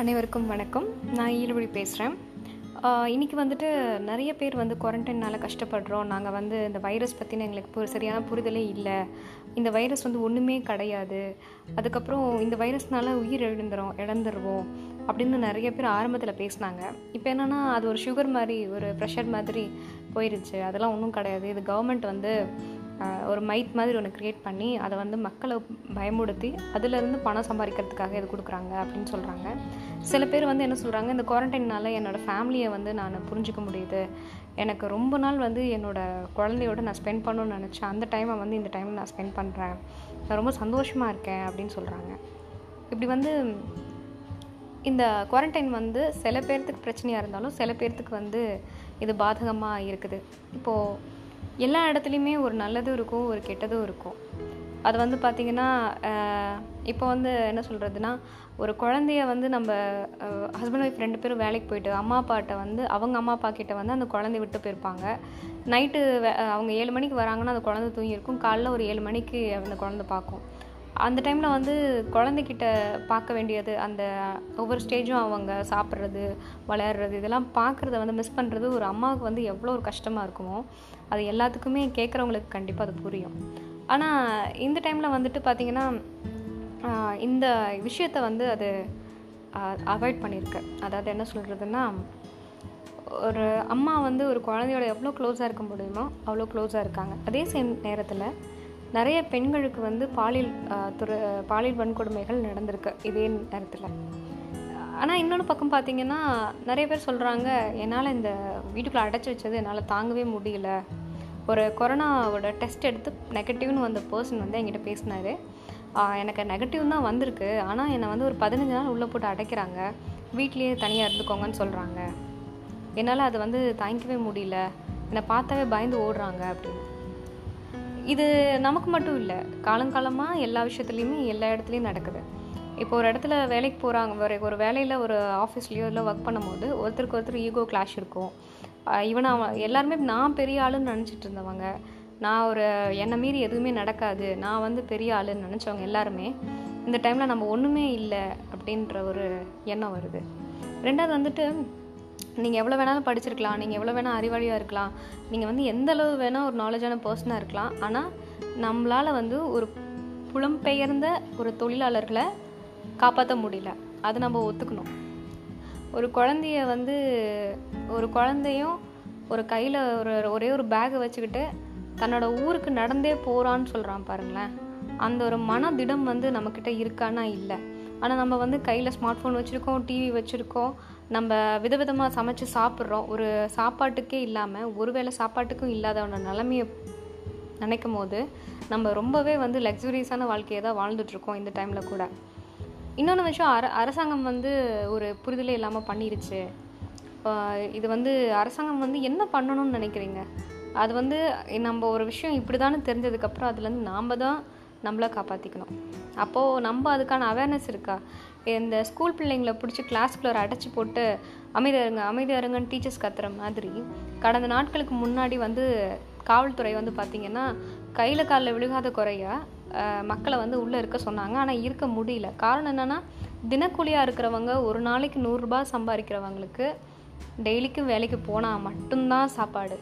அனைவருக்கும் வணக்கம். நான் ஈடுபடி பேசுகிறேன் இன்றைக்கி வந்துட்டு நிறைய பேர் வந்து குவாரண்டைனால் கஷ்டப்படுறோம். நாங்கள் வந்து இந்த வைரஸ் பற்றின எங்களுக்கு பு சரியான புரிதலே இல்லை. இந்த வைரஸ் வந்து ஒன்றுமே கிடையாது. அதுக்கப்புறம் இந்த வைரஸ்னால் உயிர் எழுந்துரும் இழந்துருவோம் அப்படின்னு நிறைய பேர் ஆரம்பத்தில் பேசினாங்க. இப்போ என்னென்னா அது ஒரு சுகர் மாதிரி ஒரு ப்ரெஷர் மாதிரி போயிருச்சு. அதெல்லாம் ஒன்றும் கிடையாது. இது கவர்மெண்ட் வந்து ஒரு மைட் மாதிரி ஒன்று க்ரியேட் பண்ணி அதை வந்து மக்களை பயமுடுத்தி அதுலேருந்து பணம் சம்பாதிக்கிறதுக்காக இது கொடுக்குறாங்க அப்படின்னு சொல்கிறாங்க சில பேர் வந்து என்ன சொல்கிறாங்க இந்த குவாரண்டைனால் என்னோடய ஃபேமிலியை வந்து நான் புரிஞ்சிக்க முடியுது. எனக்கு ரொம்ப நாள் வந்து என்னோடய குழந்தையோட நான் ஸ்பெண்ட் பண்ணணும்னு நினச்சேன் அந்த டைமை வந்து இந்த டைமில் நான் ஸ்பெண்ட் பண்ணுறேன் நான் ரொம்ப சந்தோஷமாக இருக்கேன் அப்படின்னு சொல்கிறாங்க இப்படி வந்து இந்த குவாரண்டைன் வந்து சில பேர்த்துக்கு பிரச்சனையாக இருந்தாலும் சில பேர்த்துக்கு வந்து இது பாதகமாக இருக்குது. இப்போது எல்லா இடத்துலையுமே ஒரு நல்லதும் இருக்கும் ஒரு கெட்டதும் இருக்கும். அது வந்து பார்த்திங்கன்னா இப்போ வந்து என்ன சொல்கிறதுனா ஒரு குழந்தைய வந்து நம்ம ஹஸ்பண்ட் ஒய்ஃப் ரெண்டு பேரும் வேலைக்கு போயிட்டு அம்மா அப்பாட்ட வந்து அவங்க அம்மா அப்பா கிட்ட வந்து அந்த குழந்தைய விட்டு போயிருப்பாங்க. நைட்டு அவங்க ஏழு மணிக்கு வராங்கன்னா அந்த குழந்தை தூங்கியிருக்கும். காலைல ஒரு ஏழு மணிக்கு அந்த குழந்தை பார்க்கும். அந்த டைமில் வந்து குழந்தைக்கிட்ட பார்க்க வேண்டியது அந்த ஒவ்வொரு ஸ்டேஜும் அவங்க சாப்பிட்றது விளையாடுறது இதெல்லாம் பார்க்குறத வந்து மிஸ் பண்ணுறது ஒரு அம்மாவுக்கு வந்து எவ்வளோ ஒரு கஷ்டமாக இருக்குமோ அது எல்லாத்துக்குமே கேட்குறவங்களுக்கு கண்டிப்பாக அது புரியும். ஆனால் இந்த டைமில் வந்துட்டு பார்த்திங்கன்னா இந்த விஷயத்தை வந்து அது அவாய்ட் பண்ணியிருக்கு அதாவது என்ன சொல்கிறதுன்னா ஒரு அம்மா வந்து ஒரு குழந்தையோட எவ்வளோ க்ளோஸாக இருக்க முடியுமோ அவ்வளோ க்ளோஸாக இருக்காங்க. அதே சேம் நேரத்தில் நிறைய பெண்களுக்கு வந்து பாலியல் துறை பாலியல் வன்கொடுமைகள் நடந்திருக்கு இதே நேரத்தில். ஆனால் இன்னொன்று பக்கம் பார்த்தீங்கன்னா நிறைய பேர் சொல்கிறாங்க என்னால் இந்த வீட்டுக்குள்ளே அடைச்சி வச்சது என்னால் தாங்கவே முடியல. ஒரு கொரோனாவோட டெஸ்ட் எடுத்து நெகட்டிவ்னு வந்த பர்சன் வந்து என்கிட்ட பேசினார். எனக்கு நெகட்டிவ் தான் வந்திருக்கு. ஆனால் என்னை வந்து ஒரு பதினஞ்சு நாள் உள்ளே போட்டு அடைக்கிறாங்க. வீட்லேயே தனியாக இருந்துக்கோங்கன்னு சொல்கிறாங்க என்னால் அதை வந்து தாங்கிக்கவே முடியல. என்னை பார்த்தாவே பயந்து ஓடுறாங்க அப்படின்னு. இது நமக்கு மட்டும் இல்லை. காலங்காலமாக எல்லா விஷயத்துலையுமே எல்லா இடத்துலையும் நடக்குது. இப்போ ஒரு இடத்துல வேலைக்கு போகிறாங்க ஒரு ஒரு வேலையில் ஒரு ஆஃபீஸ்லேயோ இல்லை ஒர்க் பண்ணும்போது ஒருத்தருக்கு ஒருத்தர் ஈகோ கிளாஷ் இருக்கும். ஈவன் அவன் எல்லாருமே நான் பெரிய ஆளுன்னு நினச்சிட்டு இருந்தவங்க. நான் ஒரு என்னை மீறி எதுவுமே நடக்காது. நான் வந்து பெரிய ஆளுன்னு நினச்சவங்க எல்லாருமே இந்த டைமில் நம்ம ஒன்றுமே இல்லை அப்படின்ற ஒரு எண்ணம் வருது. ரெண்டாவது வந்துட்டு நீங்கள் எவ்வளோ வேணாலும் படிச்சிருக்கலாம் நீங்கள் எவ்வளோ வேணால் அறிவாளியாக இருக்கலாம். நீங்கள் வந்து எந்த அளவு வேணால் ஒரு நாலேஜான பர்சனாக இருக்கலாம். ஆனால் நம்மளால் வந்து ஒரு புலம்பெயர்ந்த ஒரு தொழிலாளர்களை காப்பாற்ற முடியல. அதை நம்ம ஒத்துக்கணும். ஒரு குழந்தைய வந்து ஒரு குழந்தையும் ஒரு கையில் ஒரு ஒரே ஒரு பேகை வச்சுக்கிட்டு தன்னோட ஊருக்கு நடந்தே போகிறான்னு சொல்கிறான் பாருங்களேன். அந்த ஒரு மனதிடம் வந்து நம்மக்கிட்ட இருக்கான்னா இல்லை. ஆனால் நம்ம வந்து கையில் ஸ்மார்ட் ஃபோன் வச்சுருக்கோம் டிவி வச்சுருக்கோம். நம்ம விதவிதமாக சமைச்சு சாப்பிட்றோம். ஒரு சாப்பாட்டுக்கே இல்லாமல் ஒருவேளை சாப்பாட்டுக்கும் இல்லாதவன நிலமையை நினைக்கும் போது நம்ம ரொம்பவே வந்து லக்ஸுரியஸான வாழ்க்கையை தான் வாழ்ந்துட்டுருக்கோம் இந்த டைமில் கூட. இன்னொன்று விஷயம் அர அரசாங்கம் வந்து ஒரு புரிதலே இல்லாமல் பண்ணிருச்சு. இது வந்து அரசாங்கம் வந்து என்ன பண்ணணும்னு நினைக்கிறீங்க? அது வந்து நம்ம ஒரு விஷயம் இப்படி தானே தெரிஞ்சதுக்கப்புறம் அதுலேருந்து நாம் தான் நம்மளை காப்பாற்றிக்கணும் அப்போது நம்ம அதுக்கான அவேர்னஸ் இருக்கா? இந்த ஸ்கூல் பிள்ளைங்களை பிடிச்சி கிளாஸ்க்குள்ள அடைச்சி போட்டு அமைதியா இருங்க இருங்கன்னு டீச்சர்ஸ் கத்துற மாதிரி கடந்த நாட்களுக்கு முன்னாடி வந்து காவல்துறை வந்து பார்த்திங்கன்னா கையில் காலில் விழுகாத குறைய மக்களை வந்து உள்ளே இருக்க சொன்னாங்க. ஆனால் இருக்க முடியல. காரணம் என்னென்னா தினக்கூலியாக இருக்கிறவங்க ஒரு நாளைக்கு நூறுரூபா சம்பாதிக்கிறவங்களுக்கு டெய்லிக்கும் வேலைக்கு போனால் மட்டும்தான் சாப்பாடு.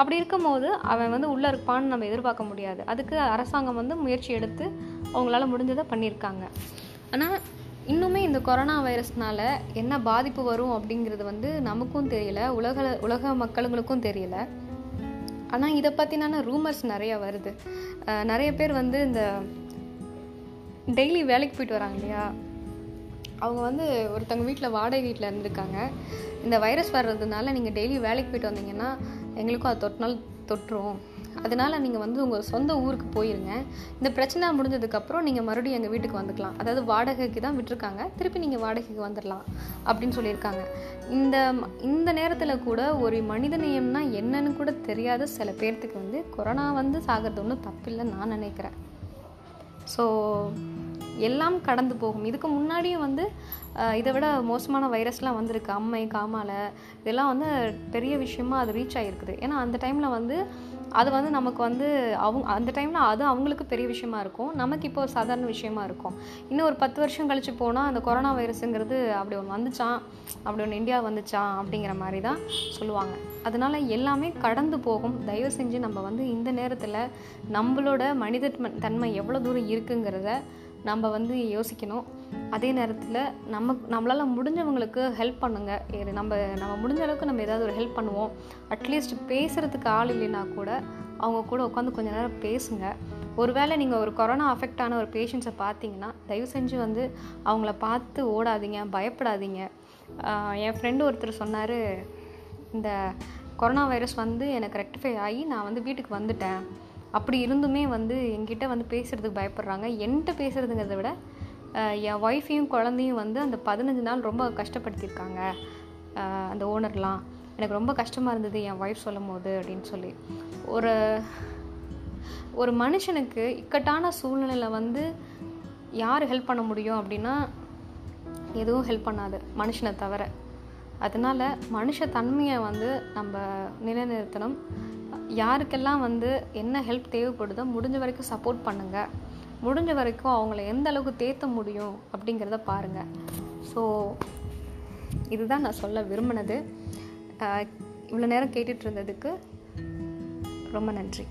அப்படி இருக்கும்போது அவன் வந்து உள்ளே இருப்பான்னு நம்ம எதிர்பார்க்க முடியாது. அதுக்கு அரசாங்கம் வந்து முயற்சி எடுத்து அவங்களால முடிஞ்சதை பண்ணியிருக்காங்க. ஆனால் இன்னுமே இந்த கொரோனா வைரஸ்னால என்ன பாதிப்பு வரும் அப்படிங்கிறது வந்து நமக்கும் தெரியல. உலக உலக மக்களுங்களுக்கும் தெரியல. ஆனால் இதை பற்றினான ரூமர்ஸ் நிறையா வருது. நிறைய பேர் வந்து இந்த டெய்லி வேலைக்கு போயிட்டு வராங்க இல்லையா? அவங்க வந்து ஒருத்தவங்க வீட்டில் வாடகை வீட்டில் இருந்திருக்காங்க. இந்த வைரஸ் வர்றதுனால நீங்கள் டெய்லி வேலைக்கு போயிட்டு வந்தீங்கன்னா எங்களுக்கும் அது தொட்டினால் தொற்றுரும் அதனால் நீங்கள் வந்து உங்கள் சொந்த ஊருக்கு போயிருங்க. இந்த பிரச்சனை முடிஞ்சதுக்கப்புறம் நீங்கள் மறுபடியும் எங்கள் வீட்டுக்கு வந்துக்கலாம். அதாவது வாடகைக்கு தான் விட்டுருக்காங்க. திருப்பி நீங்கள் வாடகைக்கு வந்துடலாம் அப்படின்னு சொல்லியிருக்காங்க. இந்த இந்த நேரத்தில் கூட ஒரு மனிதநேயம்னா என்னன்னு கூட தெரியாத சில பேர்த்துக்கு வந்து கொரோனா வந்து சாகிறது ஒன்றும் தப்பில்லைன்னு நான் நினைக்கிறேன். ஸோ எல்லாம் கடந்து போகும். இதுக்கு முன்னாடியும் வந்து இதை விட மோசமான வைரஸ்லாம் வந்திருக்கு. அம்மை காமாலை இதெல்லாம் வந்து பெரிய விஷயமா அது ரீச் ஆகிருக்குது ஏன்னா அந்த டைமில் வந்து அது வந்து நமக்கு வந்து அவங்க அந்த டைமில் அது அவங்களுக்கு பெரிய விஷயமா இருக்கும். நமக்கு இப்போ ஒரு சாதாரண விஷயமா இருக்கும். இன்னும் ஒரு பத்து வருஷம் கழிச்சு போனால் அந்த கொரோனா வைரஸுங்கிறது அப்படி ஒன்று வந்துச்சான் அப்படி ஒன்று இந்தியா வந்துச்சான் அப்படிங்கிற மாதிரி தான் சொல்லுவாங்க. அதனால எல்லாமே கடந்து போகும். தயவு செஞ்சு நம்ம வந்து இந்த நேரத்தில் நம்மளோட மனித தன்மை எவ்வளோ தூரம் இருக்குங்கிறத நம்ம வந்து யோசிக்கணும். அதே நேரத்தில் நம்ம நம்மளால் முடிஞ்சவங்களுக்கு ஹெல்ப் பண்ணுங்கள் நம்ம நம்ம முடிஞ்ச அளவுக்கு நம்ம ஏதாவது ஒரு ஹெல்ப் பண்ணுவோம். அட்லீஸ்ட் பேசுகிறதுக்கு ஆள் இல்லைன்னா கூட அவங்க கூட உட்காந்து கொஞ்ச நேரம் பேசுங்க. ஒருவேளை நீங்கள் ஒரு கொரோனா அஃபெக்ட் ஆன ஒரு பேஷண்ட்ஸை பார்த்தீங்கன்னா தயவு செஞ்சு வந்து அவங்கள பார்த்து ஓடாதீங்க பயப்படாதீங்க. என் ஃப்ரெண்டு ஒருத்தர் சொன்னார் இந்த கொரோனா வைரஸ் வந்து எனக்கு ரெக்டிஃபை ஆகி நான் வந்து வீட்டுக்கு வந்துட்டேன். அப்படி இருந்துமே வந்து என்கிட்ட வந்து பேசுகிறதுக்கு பயப்படுறாங்க. என்கிட்ட பேசுகிறதுங்கிறத விட என் ஒய்ஃபையும் குழந்தையும் வந்து அந்த பதினஞ்சு நாள் ரொம்ப கஷ்டப்படுத்தியிருக்காங்க. அந்த ஓனர்லாம். எனக்கு ரொம்ப கஷ்டமாக இருந்தது என் ஒய்ஃப் சொல்லும் போது அப்படின்னு சொல்லி. ஒரு ஒரு மனுஷனுக்கு இக்கட்டான சூழ்நிலையில் வந்து யார் ஹெல்ப் பண்ண முடியும் அப்படின்னா எதுவும் ஹெல்ப் பண்ணாது மனுஷனை தவிர. அதனால் மனுஷ தன்மையை வந்து நம்ம நிலைநிறுத்தணும். யாருக்கெல்லாம் வந்து என்ன ஹெல்ப் தேவைப்படுதோ முடிஞ்ச வரைக்கும் சப்போர்ட் பண்ணுங்கள் முடிஞ்ச வரைக்கும் அவங்கள எந்த அளவுக்கு தேற்ற முடியும் அப்படிங்கிறத பாருங்கள் ஸோ இதுதான் நான் சொல்ல விரும்பினது. இவ்வளோ நேரம் கேட்டுட்ருந்ததுக்கு ரொம்ப நன்றி.